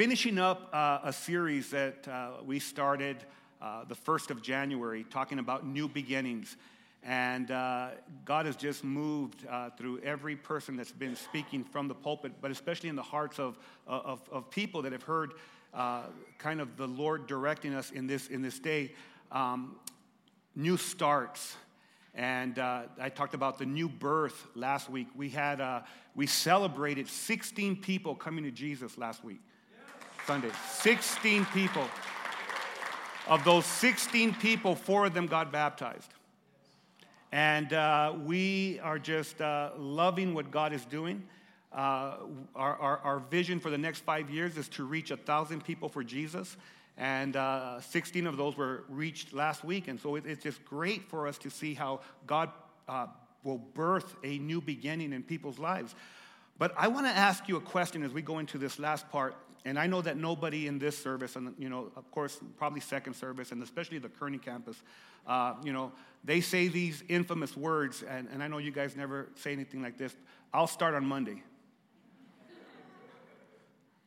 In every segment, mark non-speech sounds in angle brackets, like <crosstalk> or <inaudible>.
finishing up uh, a series that uh, we started uh, the 1st of January, talking about new beginnings. And uh, God has just moved uh, through every person that's been speaking from the pulpit, but especially in the hearts of, of, of people that have heard uh, kind of the Lord directing us in this, in this day. Um, new starts. And uh, I talked about the new birth last week. We had uh, we celebrated 16 people coming to Jesus last week, Sunday. 16 people. Of those 16 people, four of them got baptized. And uh, we are just uh, loving what God is doing. Uh, our, our, our, vision for the next five years is to reach a thousand people for Jesus. And uh, 16 of those were reached last week. And so it, it's just great for us to see how God uh, will birth a new beginning in people's lives. But I want to ask you a question as we go into this last part. And I know that nobody in this service, and you know, of course, probably second service, and especially the Kearny campus, uh, you know, they say these infamous words, and, and I know you guys never say anything like this. I'll start on Monday.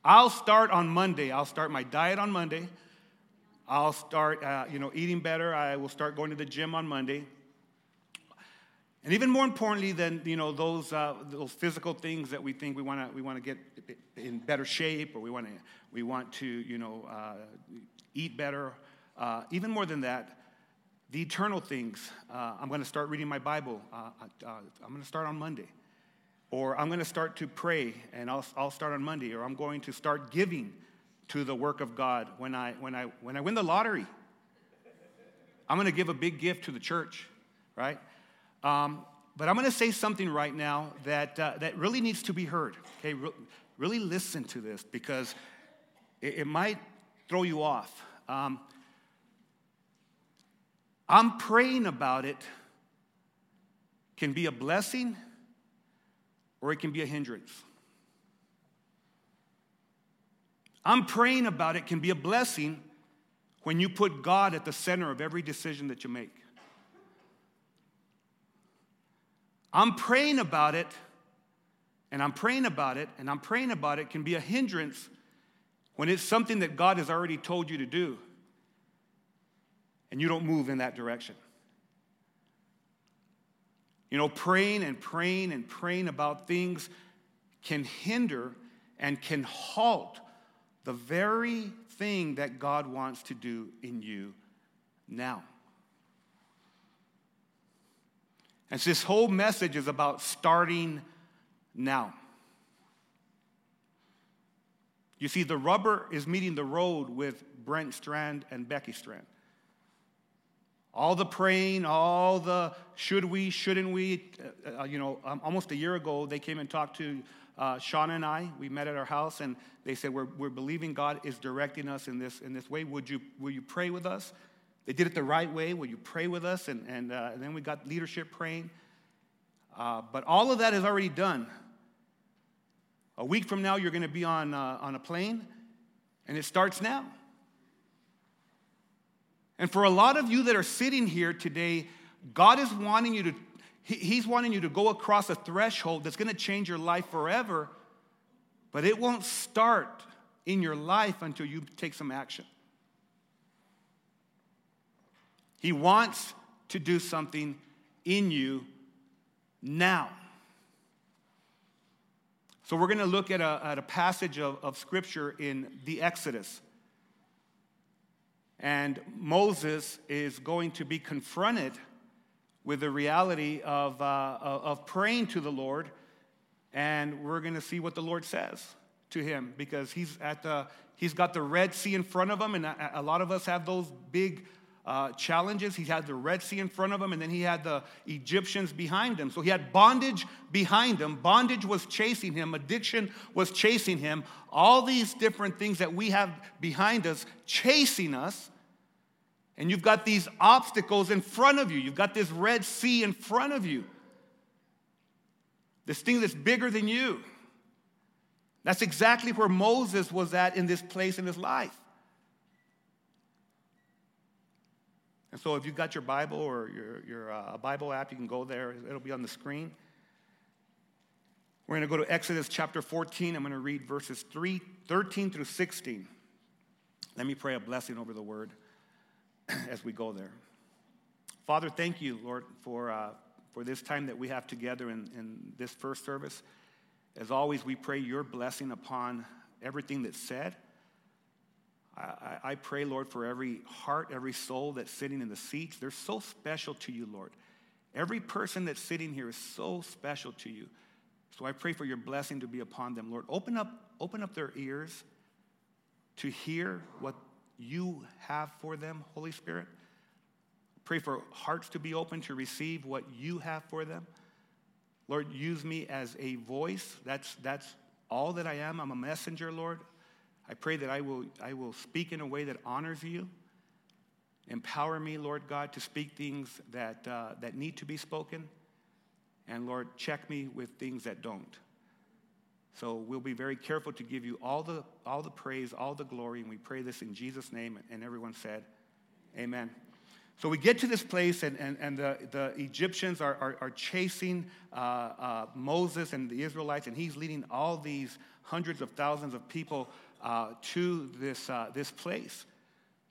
I'll start on Monday. I'll start my diet on Monday. I'll start, uh, you know, eating better. I will start going to the gym on Monday. And even more importantly than you know those uh, those physical things that we think we want to we want to get in better shape or we want to we want to you know uh, eat better. Uh, even more than that, the eternal things. Uh, I'm going to start reading my Bible. Uh, uh, I'm going to start on Monday, or I'm going to start to pray, and I'll I'll start on Monday, or I'm going to start giving to the work of God when I when I when I win the lottery. I'm going to give a big gift to the church, right? Um, but I'm going to say something right now that, uh, that really needs to be heard. Okay, Re- really listen to this because it, it might throw you off. Um, I'm praying about it can be a blessing or it can be a hindrance. I'm praying about it can be a blessing when you put God at the center of every decision that you make. I'm praying about it, and I'm praying about it, and I'm praying about it can be a hindrance when it's something that God has already told you to do, and you don't move in that direction. You know, praying and praying and praying about things can hinder and can halt the very thing that God wants to do in you now. And so this whole message is about starting now. You see, the rubber is meeting the road with Brent Strand and Becky Strand. All the praying, all the should we, shouldn't we. Uh, uh, you know, um, almost a year ago, they came and talked to uh, Shauna and I. We met at our house, and they said, we're, we're believing God is directing us in this, in this way. Would you, will you pray with us? They did it the right way. Will you pray with us? And, and, uh, and then we got leadership praying. Uh, but all of that is already done. A week from now, you're going to be on, uh, on a plane, and it starts now. And for a lot of you that are sitting here today, God is wanting you to, He's wanting you to go across a threshold that's going to change your life forever, but it won't start in your life until you take some action. He wants to do something in you now. So, we're going to look at a, at a passage of, of Scripture in the Exodus. And Moses is going to be confronted with the reality of, uh, of praying to the Lord. And we're going to see what the Lord says to him because he's, at the, he's got the Red Sea in front of him. And a, a lot of us have those big uh, challenges. He had the Red Sea in front of him, and then he had the Egyptians behind him. So he had bondage behind him. Bondage was chasing him, addiction was chasing him. All these different things that we have behind us chasing us. And you've got these obstacles in front of you. You've got this Red Sea in front of you. This thing that's bigger than you. That's exactly where Moses was at in this place in his life. And so, if you've got your Bible or your, your uh, Bible app, you can go there. It'll be on the screen. We're going to go to Exodus chapter 14. I'm going to read verses 3, 13 through 16. Let me pray a blessing over the word <clears throat> as we go there. Father, thank you, Lord, for, uh, for this time that we have together in, in this first service. As always, we pray your blessing upon everything that's said I, I, pray, Lord, for every heart, every soul that's sitting in the seats. They're so special to you, Lord. Every person that's sitting here is so special to you. So I pray for your blessing to be upon them, Lord. Open up, open up their ears to hear what you have for them, Holy Spirit. Pray for hearts to be open to receive what you have for them. Lord, use me as a voice. That's, that's all that I am. I'm a messenger, Lord. I pray that I will, I will speak in a way that honors you. Empower me, Lord God, to speak things that, uh, that need to be spoken. And Lord, check me with things that don't. So we'll be very careful to give you all the, all the praise, all the glory, and we pray this in Jesus' name. And everyone said, Amen. So we get to this place, and, and, and the, the Egyptians are, are, are chasing uh, uh, Moses and the Israelites, and he's leading all these hundreds of thousands of people uh, to this, uh, this place.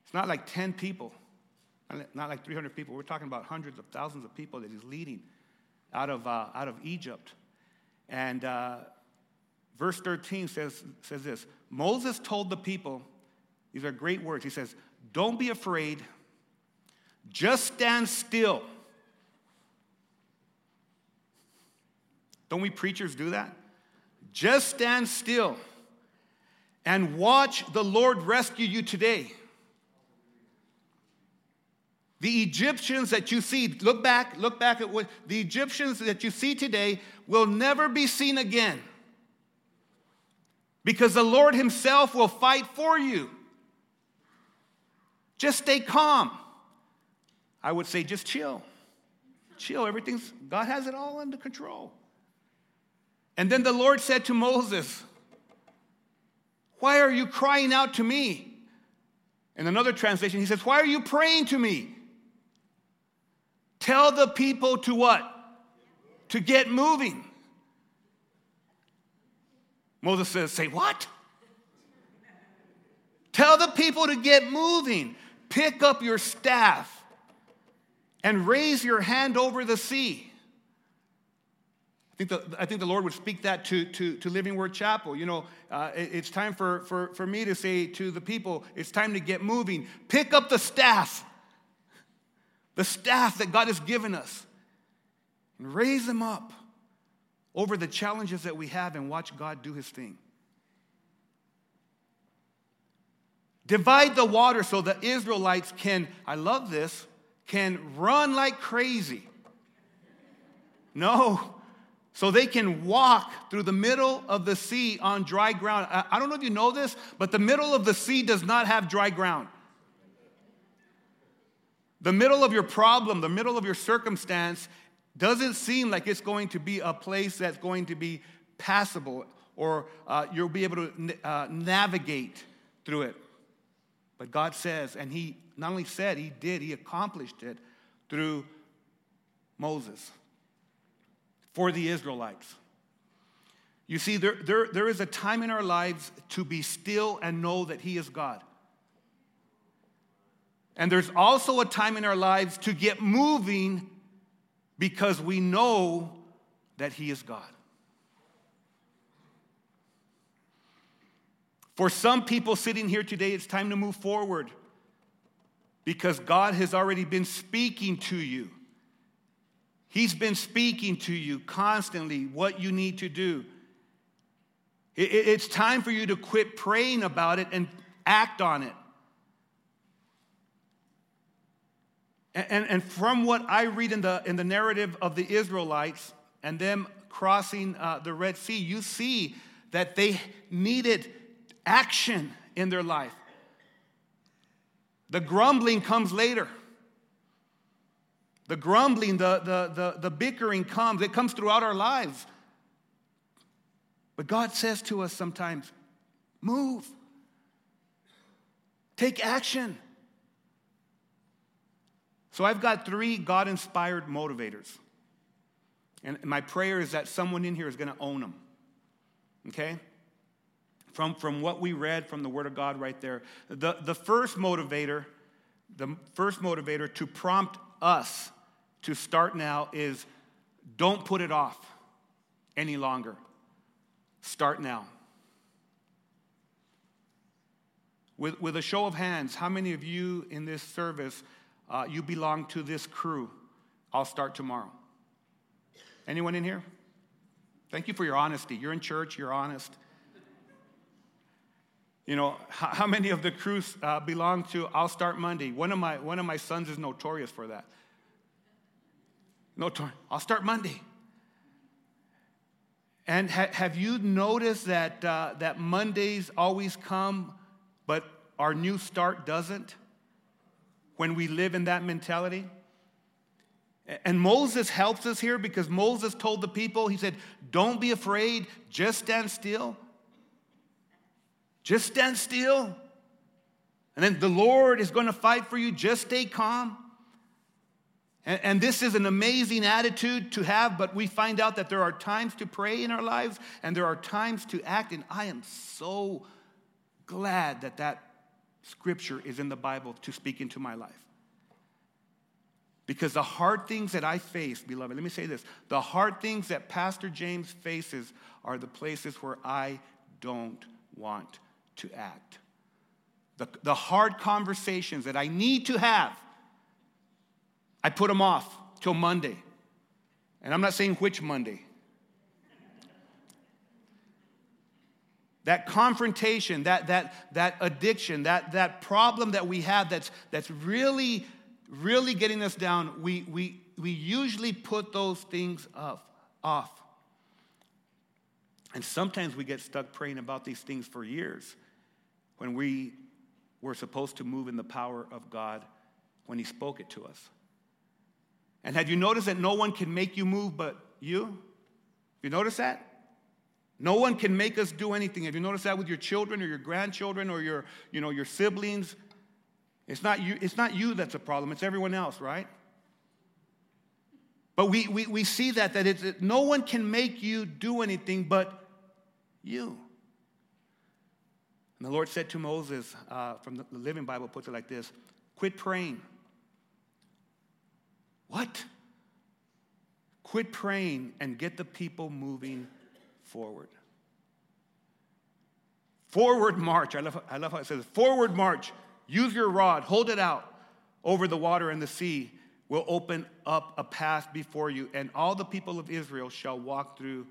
It's not like 10 people, not like 300 people. We're talking about hundreds of thousands of people that he's leading out of, uh, out of Egypt. And uh, verse 13 says, says this Moses told the people, these are great words. He says, Don't be afraid, just stand still. Don't we preachers do that? Just stand still and watch the Lord rescue you today. The Egyptians that you see, look back, look back at what the Egyptians that you see today will never be seen again. Because the Lord Himself will fight for you. Just stay calm. I would say just chill. Chill. Everything's, God has it all under control. And then the Lord said to Moses, why are you crying out to me? In another translation, he says, Why are you praying to me? Tell the people to what? To get moving. Moses says, Say what? Tell the people to get moving. Pick up your staff and raise your hand over the sea think the, I think the Lord would speak that to, to, to Living Word Chapel. You know, uh, it, it's time for, for, for me to say to the people, it's time to get moving. Pick up the staff, the staff that God has given us, and raise them up over the challenges that we have and watch God do his thing. Divide the water so the Israelites can, I love this, can run like crazy. No, so they can walk through the middle of the sea on dry ground. I don't know if you know this, but the middle of the sea does not have dry ground. The middle of your problem, the middle of your circumstance, doesn't seem like it's going to be a place that's going to be passable or uh, you'll be able to uh, navigate through it. But God says, and He not only said, He did, He accomplished it through Moses for the Israelites. You see, there, there, there is a time in our lives to be still and know that He is God. And there's also a time in our lives to get moving because we know that He is God. For some people sitting here today, it's time to move forward because God has already been speaking to you. He's been speaking to you constantly what you need to do. It's time for you to quit praying about it and act on it. And, and from what I read in the, in the narrative of the Israelites and them crossing uh, the Red Sea, you see that they needed action in their life. The grumbling comes later. The grumbling, the, the, the, the bickering comes. It comes throughout our lives. But God says to us sometimes, move, take action. So I've got three God inspired motivators. And my prayer is that someone in here is going to own them. Okay? From, from what we read from the Word of God right there. The, the first motivator, the first motivator to prompt us to start now is don't put it off any longer. Start now. With, with a show of hands, how many of you in this service uh, you belong to this crew. I'll start tomorrow. Anyone in here? Thank you for your honesty. You're in church, you're honest. You know, how, many of the crews uh, belong to I'll start Monday? One of, my, one of my sons is notorious for that. Notorious. I'll start Monday. And ha- have you noticed that, uh, that Mondays always come, but our new start doesn't? when we live in that mentality. And Moses helps us here because Moses told the people, he said, Don't be afraid, just stand still. Just stand still. And then the Lord is going to fight for you, just stay calm. And, and, this is an amazing attitude to have, but we find out that there are times to pray in our lives and there are times to act. And I am so glad that that scripture is in the Bible to speak into my life. Because the hard things that I face, beloved, let me say this the hard things that Pastor James faces are the places where I don't want to act. The, the hard conversations that I need to have, I put them off till Monday. And I'm not saying which Monday. that confrontation, that, that, that addiction, that, that problem that we have that's, that's really, really getting us down, we, we, we usually put those things off, off. And sometimes we get stuck praying about these things for years when we were supposed to move in the power of God when He spoke it to us. And have you noticed that no one can make you move but you? Have You notice that? No one can make us do anything. Have you noticed that with your children or your grandchildren or your, you know, your siblings? It's not you, it's not you that's a problem, it's everyone else, right? But we, we, we see that, that it's, no one can make you do anything but you. And the Lord said to Moses, uh, from the Living Bible, puts it like this quit praying. What? Quit praying and get the people moving forward. Forward march. I love, I love how it says forward march. Use your rod, hold it out over the water and the sea will open up a path before you, and all the people of Israel shall walk through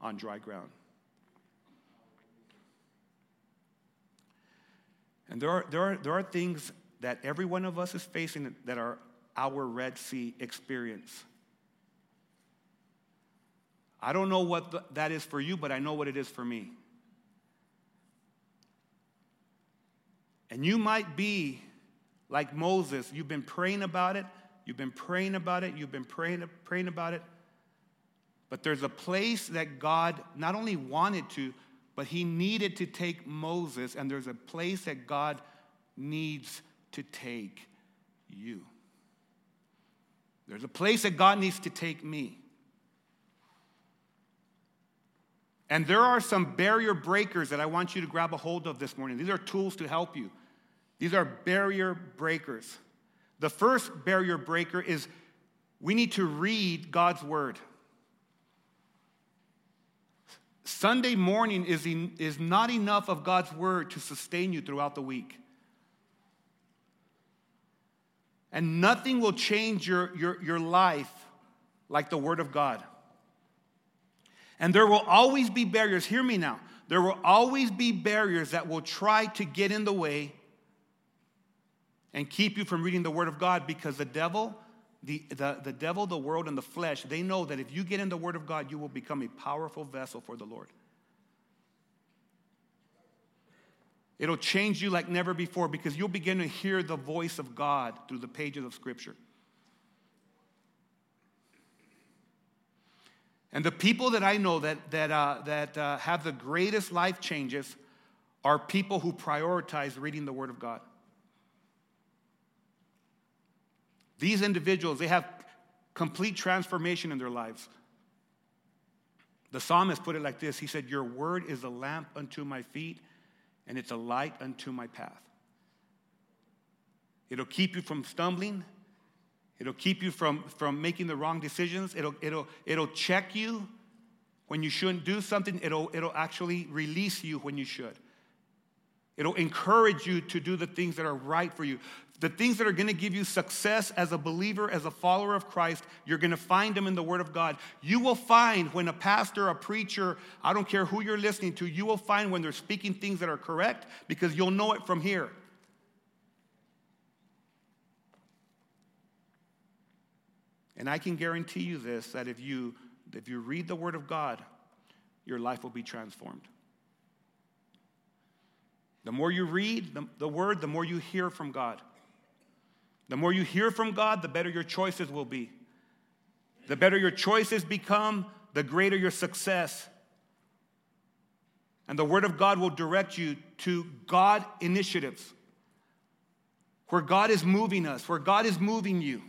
on dry ground. And there are, there are, there are things that every one of us is facing that are our Red Sea experience. I don't know what the, that is for you, but I know what it is for me. And you might be like Moses. You've been praying about it. You've been praying about it. You've been praying, praying about it. But there's a place that God not only wanted to, but he needed to take Moses, and there's a place that God needs to take you. There's a place that God needs to take me. And there are some barrier breakers that I want you to grab a hold of this morning. These are tools to help you. These are barrier breakers. The first barrier breaker is we need to read God's word. Sunday morning is, in, is not enough of God's word to sustain you throughout the week. And nothing will change your, your, your life like the word of God. And there will always be barriers. Hear me now. There will always be barriers that will try to get in the way and keep you from reading the Word of God because the devil, the, the, the devil, the world, and the flesh, they know that if you get in the Word of God, you will become a powerful vessel for the Lord. It'll change you like never before because you'll begin to hear the voice of God through the pages of Scripture. And the people that I know that, that, uh, that uh, have the greatest life changes are people who prioritize reading the Word of God. These individuals, they have complete transformation in their lives. The psalmist put it like this He said, Your word is a lamp unto my feet, and it's a light unto my path. It'll keep you from stumbling, It'll keep you from, from making the wrong decisions. It'll, it'll, it'll check you when you shouldn't do something. It'll, it'll actually release you when you should. It'll encourage you to do the things that are right for you. The things that are going to give you success as a believer, as a follower of Christ, you're going to find them in the Word of God. You will find when a pastor, a preacher, I don't care who you're listening to, you will find when they're speaking things that are correct because you'll know it from here. And I can guarantee you this that if you, if you read the Word of God, your life will be transformed. The more you read the, the Word, the more you hear from God. The more you hear from God, the better your choices will be. The better your choices become, the greater your success. And the Word of God will direct you to God initiatives where God is moving us, where God is moving you.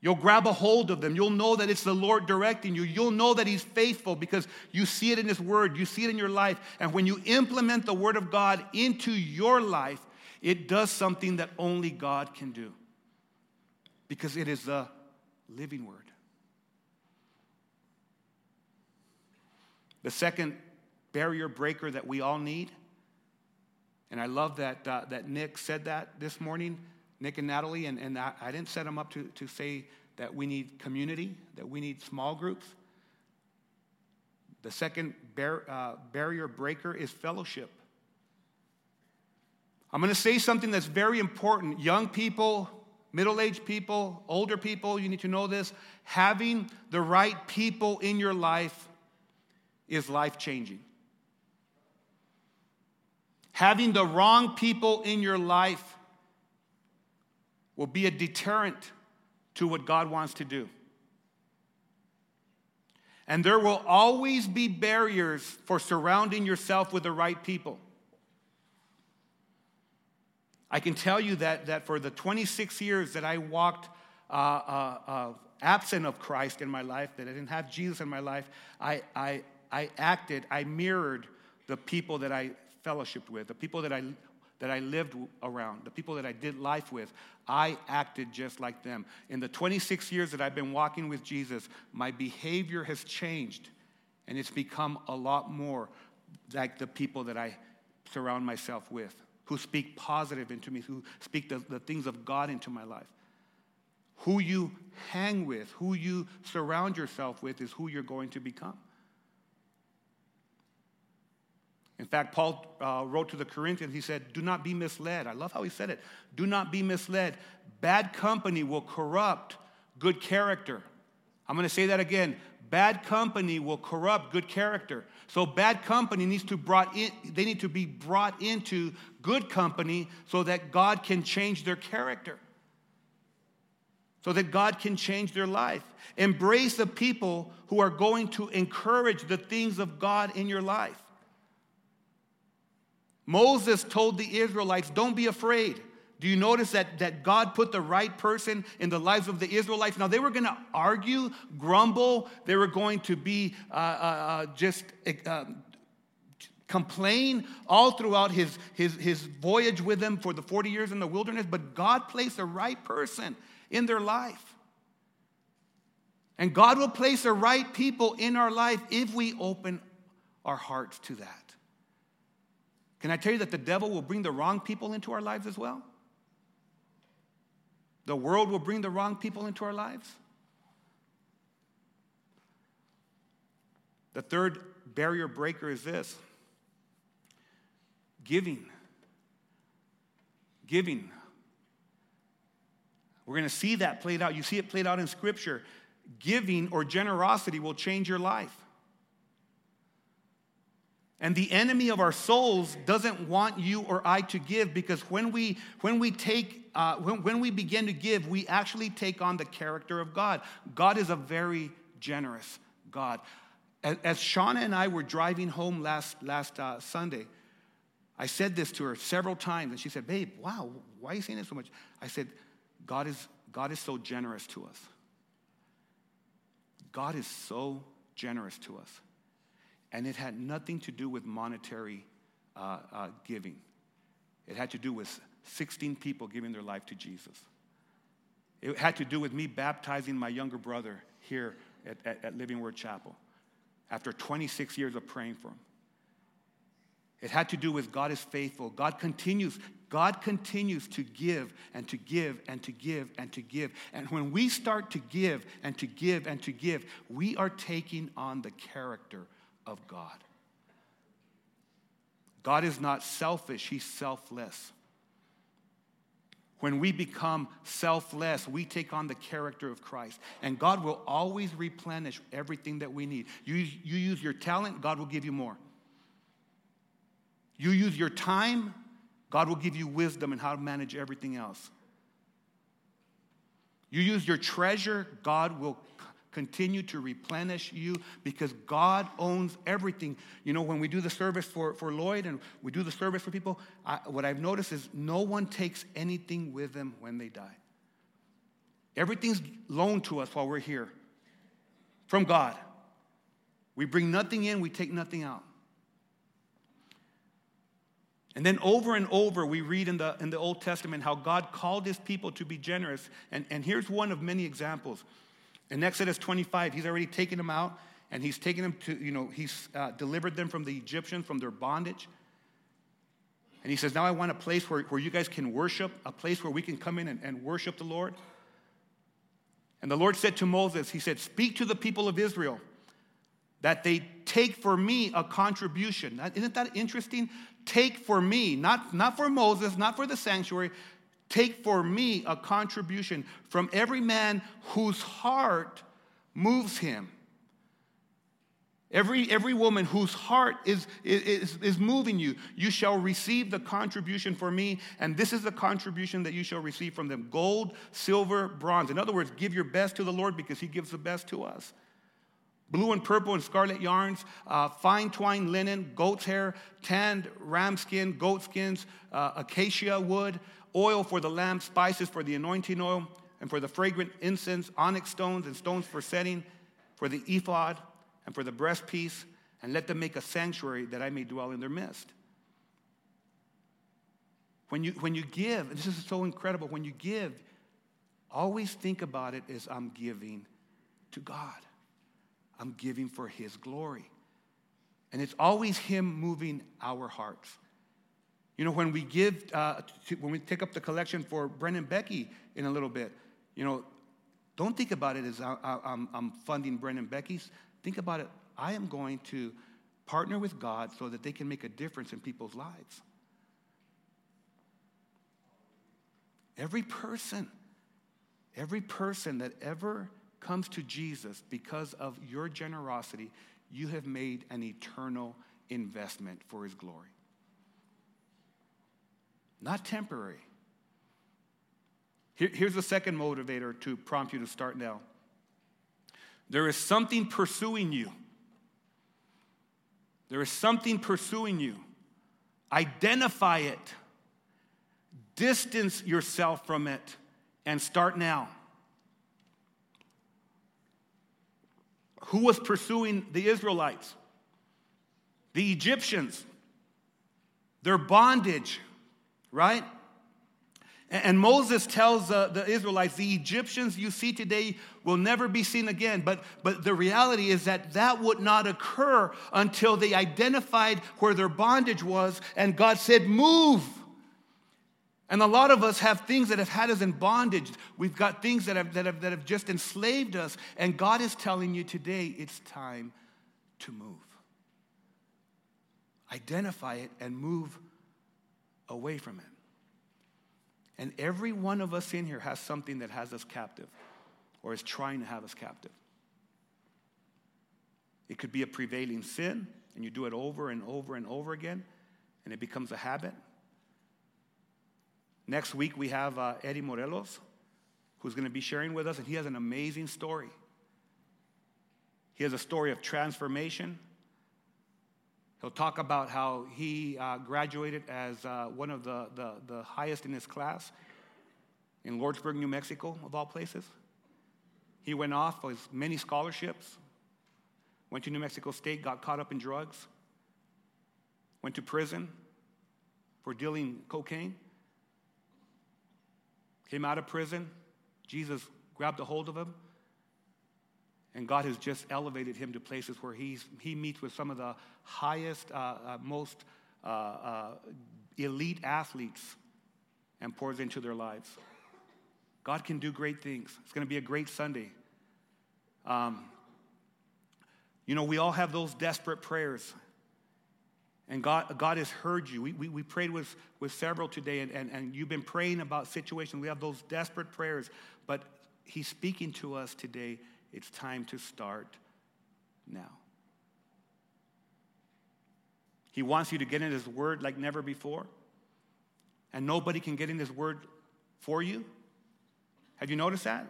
You'll grab a hold of them. You'll know that it's the Lord directing you. You'll know that He's faithful because you see it in His Word, you see it in your life. And when you implement the Word of God into your life, it does something that only God can do because it is the living Word. The second barrier breaker that we all need, and I love that, uh, that Nick said that this morning Nick and Natalie, and, and I, I didn't set them up to, to say that we need community, that we need small groups. The second bar, uh, barrier breaker is fellowship. I'm going to say something that's very important. Young people, middle aged people, older people, you need to know this. Having the right people in your life is life changing. Having the wrong people in your life will be a deterrent to what God wants to do. And there will always be barriers for surrounding yourself with the right people. I can tell you that, that for the 26 years that I walked uh, uh, uh, absent of Christ in my life, that I didn't have Jesus in my life, I, I, I acted, I mirrored the people that I fellowshiped with, the people that I that I lived around, the people that I did life with, I acted just like them. In the 26 years that I've been walking with Jesus, my behavior has changed and it's become a lot more like the people that I surround myself with, who speak positive into me, who speak the, the things of God into my life. Who you hang with, who you surround yourself with, is who you're going to become. In fact, Paul uh, wrote to the Corinthians, he said, Do not be misled. I love how he said it. Do not be misled. Bad company will corrupt good character. I'm going to say that again. Bad company will corrupt good character. So bad company needs to brought in, they need to be brought into good company so that God can change their character. So that God can change their life. Embrace the people who are going to encourage the things of God in your life. Moses told the Israelites, Don't be afraid. Do you notice that, that God put the right person in the lives of the Israelites? Now, they were going to argue, grumble, they were going to be uh, uh, uh just uh, complain all throughout his, his, his voyage with them for the 40 years in the wilderness, but God placed the right person in their life. And God will place the right people in our life if we open our hearts to that. Can I tell you that the devil will bring the wrong people into our lives as well? The world will bring the wrong people into our lives. The third barrier breaker is this giving. Giving. We're going to see that played out. You see it played out in Scripture. Giving or generosity will change your life. And the enemy of our souls doesn't want you or I to give because when we, when we take, uh, when, when we begin to give, we actually take on the character of God. God is a very generous God. As, as Shauna and I were driving home last, last uh, Sunday, I said this to her several times, and she said, Babe, wow, why are you saying this so much? I said, God is, God is so generous to us. God is so generous to us. And it had nothing to do with monetary uh, uh, giving, it had to do with 16 people giving their life to Jesus. It had to do with me baptizing my younger brother here at, at, at Living Word Chapel after 26 years of praying for him. It had to do with God is faithful. God continues, God continues to give and to give and to give and to give. And when we start to give and to give and to give, we are taking on the character of God. God is not selfish, He's selfless. When we become selfless, we take on the character of Christ. And God will always replenish everything that we need. You, you use your talent, God will give you more. You use your time, God will give you wisdom and how to manage everything else. You use your treasure, God will continue to replenish you because God owns everything. You know, when we do the service for, for Lloyd and we do the service for people, I, what I've noticed is no one takes anything with them when they die. Everything's loaned to us while we're here from God. We bring nothing in, we take nothing out. And then over and over, we read in the, in the Old Testament how God called his people to be generous. And, and here's one of many examples. In Exodus 25, he's already taken them out and he's taken them to, you know, he's uh, delivered them from the Egyptians, from their bondage. And he says, Now I want a place where, where you guys can worship, a place where we can come in and, and worship the Lord. And the Lord said to Moses, He said, Speak to the people of Israel that they take for me a contribution. Isn't that interesting? Take for me, not, not for Moses, not for the sanctuary, Take for me a contribution from every man whose heart moves him. Every, every woman whose heart is, is, is moving you, you shall receive the contribution for me, and this is the contribution that you shall receive from them gold, silver, bronze. In other words, give your best to the Lord because He gives the best to us. Blue and purple and scarlet yarns, uh, fine twined linen, goat's hair, tanned ram skin, goat skins, uh, acacia wood, oil for the lamp, spices for the anointing oil, and for the fragrant incense, onyx stones and stones for setting, for the ephod, and for the breastpiece, and let them make a sanctuary that I may dwell in their midst. When you, when you give, this is so incredible, when you give, always think about it as I'm giving to God. I'm giving for His glory. And it's always Him moving our hearts. You know, when we give, uh, to, when we take up the collection for Brent and Becky in a little bit, you know, don't think about it as I, am funding Brent and Becky's. Think about it, I am going to partner with God so that they can make a difference in people's lives. Every person, every person that ever comes to Jesus because of your generosity, you have made an eternal investment for his glory not temporary. Here, here's the second motivator to prompt you to start now there is something pursuing you. There is something pursuing you. Identify it, distance yourself from it, and start now. Who was pursuing the Israelites? The Egyptians, their bondage right? And Moses tells the Israelites, the Egyptians you see today will never be seen again. But, but the reality is that that would not occur until they identified where their bondage was, and God said, Move. And a lot of us have things that have had us in bondage. We've got things that have, that have, that have just enslaved us. And God is telling you today, it's time to move. Identify it and move away from it. And every one of us in here has something that has us captive or is trying to have us captive. It could be a prevailing sin, and you do it over and over and over again, and it becomes a habit. Next week, we have uh, Eddie Morelos, who's going to be sharing with us, and he has an amazing story. He has a story of transformation. He'll talk about how he uh, graduated as uh, one of the, the, the highest in his class in Lordsburg, New Mexico, of all places. He went off with many scholarships, went to New Mexico State, got caught up in drugs, went to prison for dealing cocaine, came out of prison. Jesus grabbed a hold of him, and God has just elevated him to places where he's, he meets with some of the highest, uh, uh, most uh, uh elite athletes and pours into their lives. God can do great things. It's going to be a great Sunday. Um, you know, we all have those desperate prayers. And God, God has heard you. We, we, we prayed with, with several today, and, and, and you've been praying about situations. We have those desperate prayers, but He's speaking to us today. It's time to start now. He wants you to get in His Word like never before, and nobody can get in His Word for you. Have you noticed that?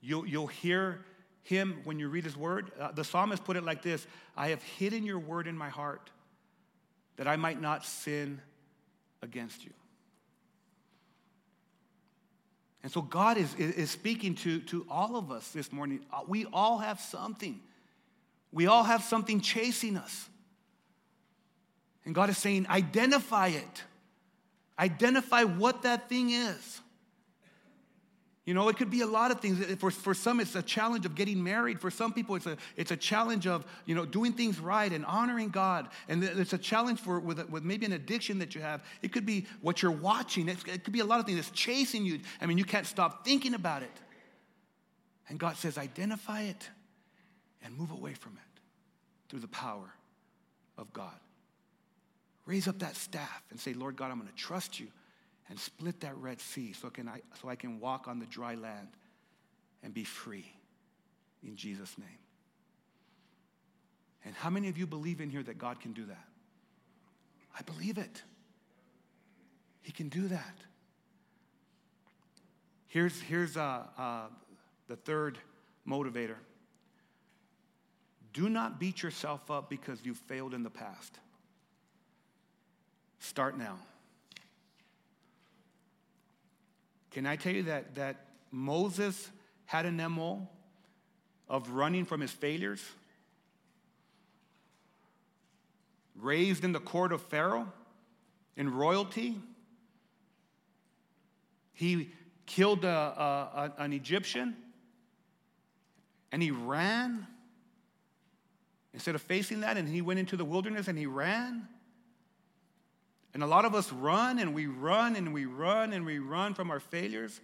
You'll, you'll hear him when you read his word. Uh, the psalmist put it like this I have hidden your word in my heart that I might not sin against you. And so God is, is speaking to, to all of us this morning. Uh, we all have something. We all have something chasing us. And God is saying, identify it. Identify what that thing is. You know, it could be a lot of things. For, for some, it's a challenge of getting married. For some people, it's a, it's a challenge of, you know, doing things right and honoring God. And it's a challenge for, with, with maybe an addiction that you have. It could be what you're watching. It's, it could be a lot of things that's chasing you. I mean, you can't stop thinking about it. And God says, identify it and move away from it through the power of God. Raise up that staff and say, Lord God, I'm going to trust you and split that Red Sea so, can I, so I can walk on the dry land and be free in Jesus' name. And how many of you believe in here that God can do that? I believe it. He can do that. Here's, here's uh, uh, the third motivator do not beat yourself up because you failed in the past. Start now. Can I tell you that, that Moses had an MO of running from his failures? Raised in the court of Pharaoh in royalty. He killed a, a, a, an Egyptian and he ran instead of facing that and he went into the wilderness and he ran and a lot of us run and we run and we run and we run from our failures.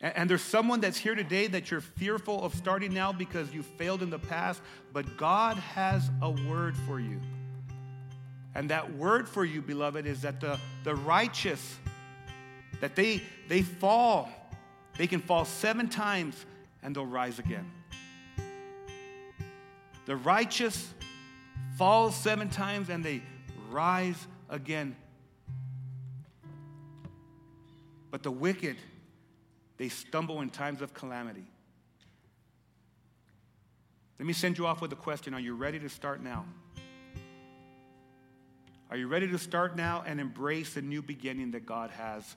And, there's someone that's here today that you're fearful of starting now because you failed in the past, but God has a word for you. And that word for you, beloved, is that the, the righteous, that they, they fall, they can fall seven times and they'll rise again. The righteous fall seven times and they rise again. But the wicked, they stumble in times of calamity. Let me send you off with a question Are you ready to start now? Are you ready to start now and embrace the new beginning that God has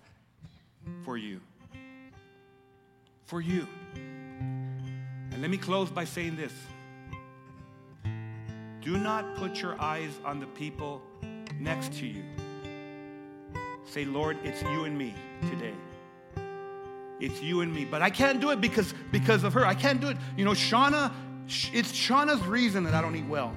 for you? For you. And let me close by saying this do not put your eyes on the people next to you. Say, Lord, it's you and me today. It's you and me. But I can't do it because, because of her. I can't do it. You know, Shauna, it's Shauna's reason that I don't eat well.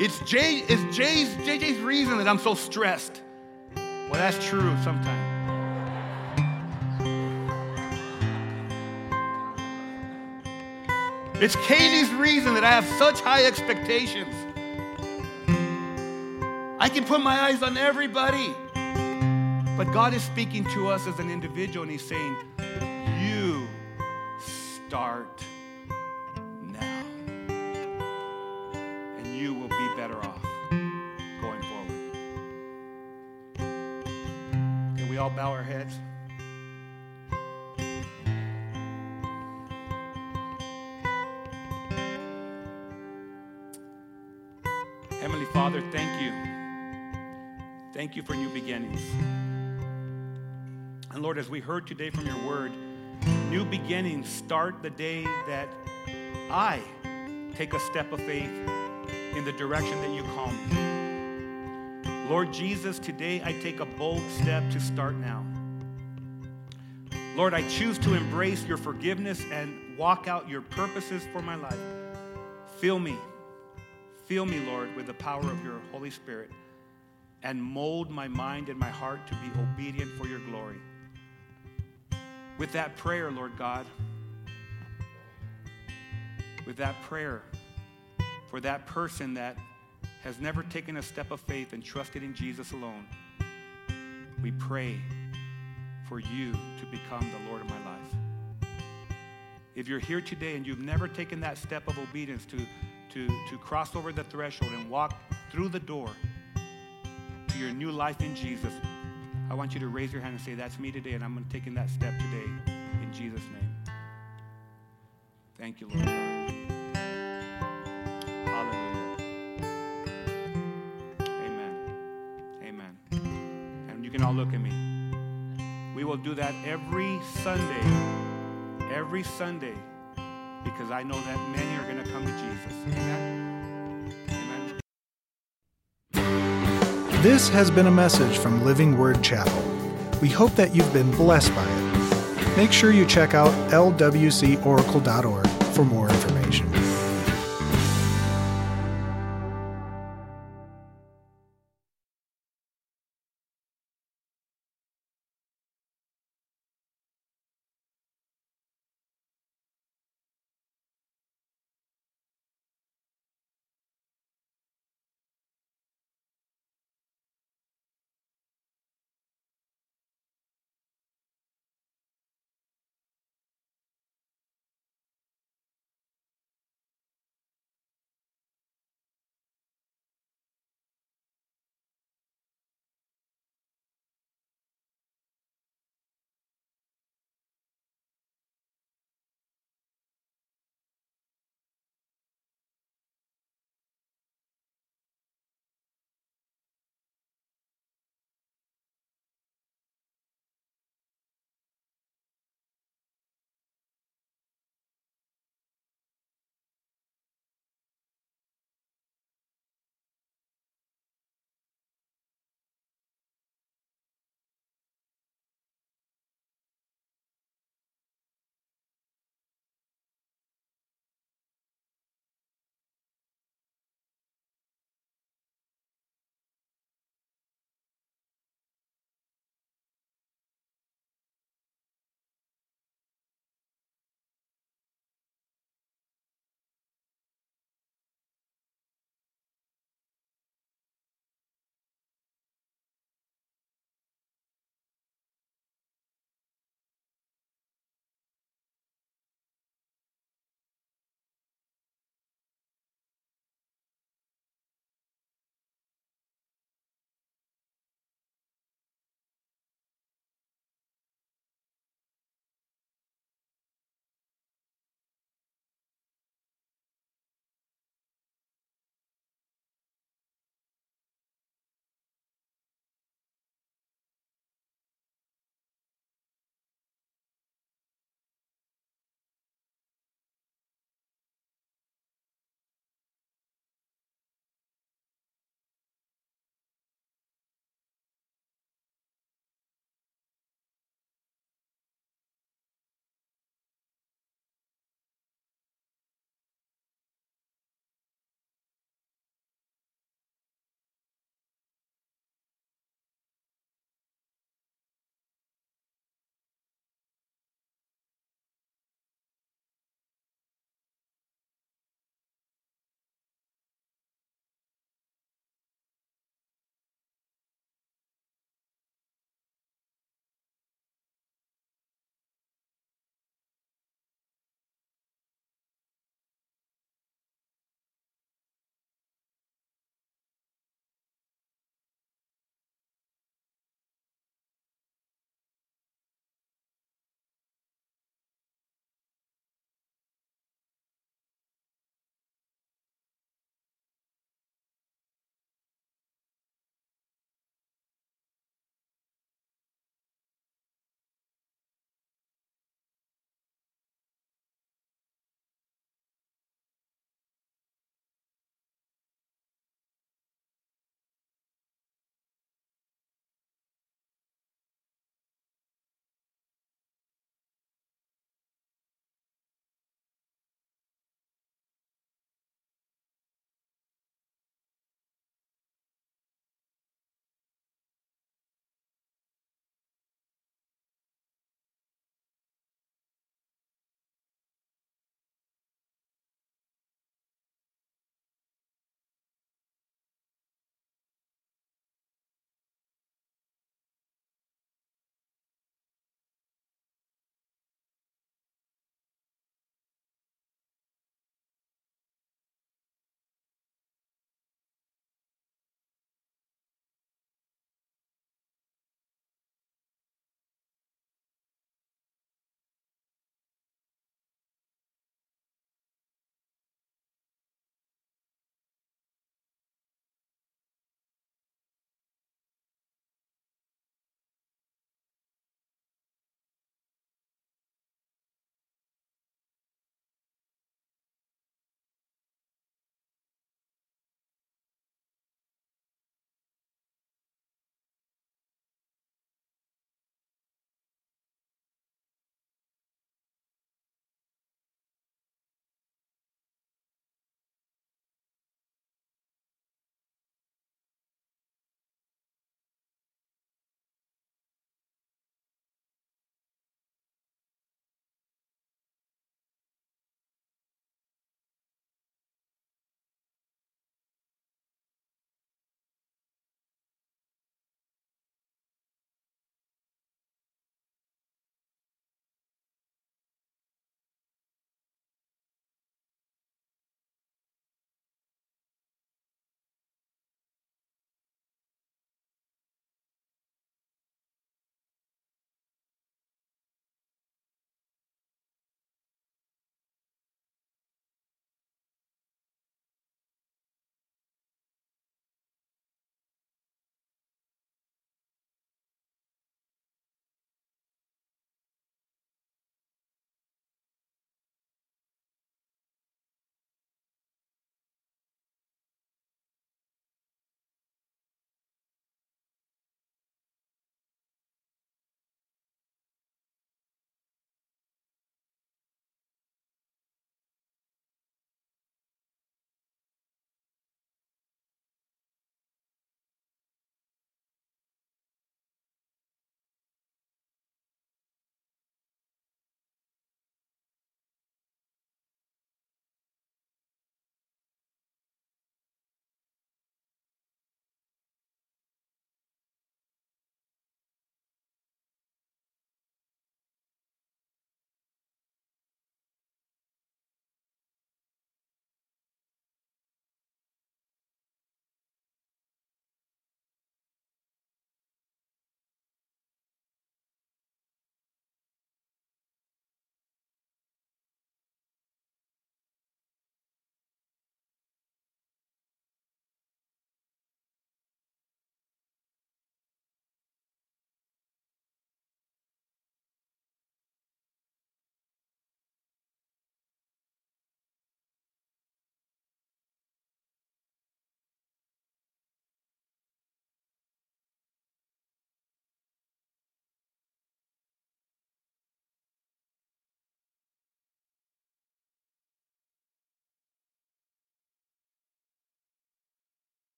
It's Jay, it's Jay's, JJ's reason that I'm so stressed. Well, that's true sometimes. It's Kaylee's reason that I have such high expectations. I can put my eyes on everybody. But God is speaking to us as an individual, and He's saying, You start now. And you will be better off going forward. Can we all bow our heads? Father, thank you. Thank you for new beginnings. And Lord, as we heard today from your word, new beginnings start the day that I take a step of faith in the direction that you call me. Lord Jesus, today I take a bold step to start now. Lord, I choose to embrace your forgiveness and walk out your purposes for my life. Fill me Fill me, Lord, with the power of your Holy Spirit and mold my mind and my heart to be obedient for your glory. With that prayer, Lord God, with that prayer for that person that has never taken a step of faith and trusted in Jesus alone, we pray for you to become the Lord of my life. If you're here today and you've never taken that step of obedience to to, to cross over the threshold and walk through the door to your new life in Jesus, I want you to raise your hand and say, That's me today, and I'm going to taking that step today in Jesus' name. Thank you, Lord God. Hallelujah. Amen. Amen. And you can all look at me. We will do that every Sunday. Every Sunday because I know that many are going to come to Jesus. Amen. Amen. This has been a message from Living Word Chapel. We hope that you've been blessed by it. Make sure you check out lwcoracle.org for more information.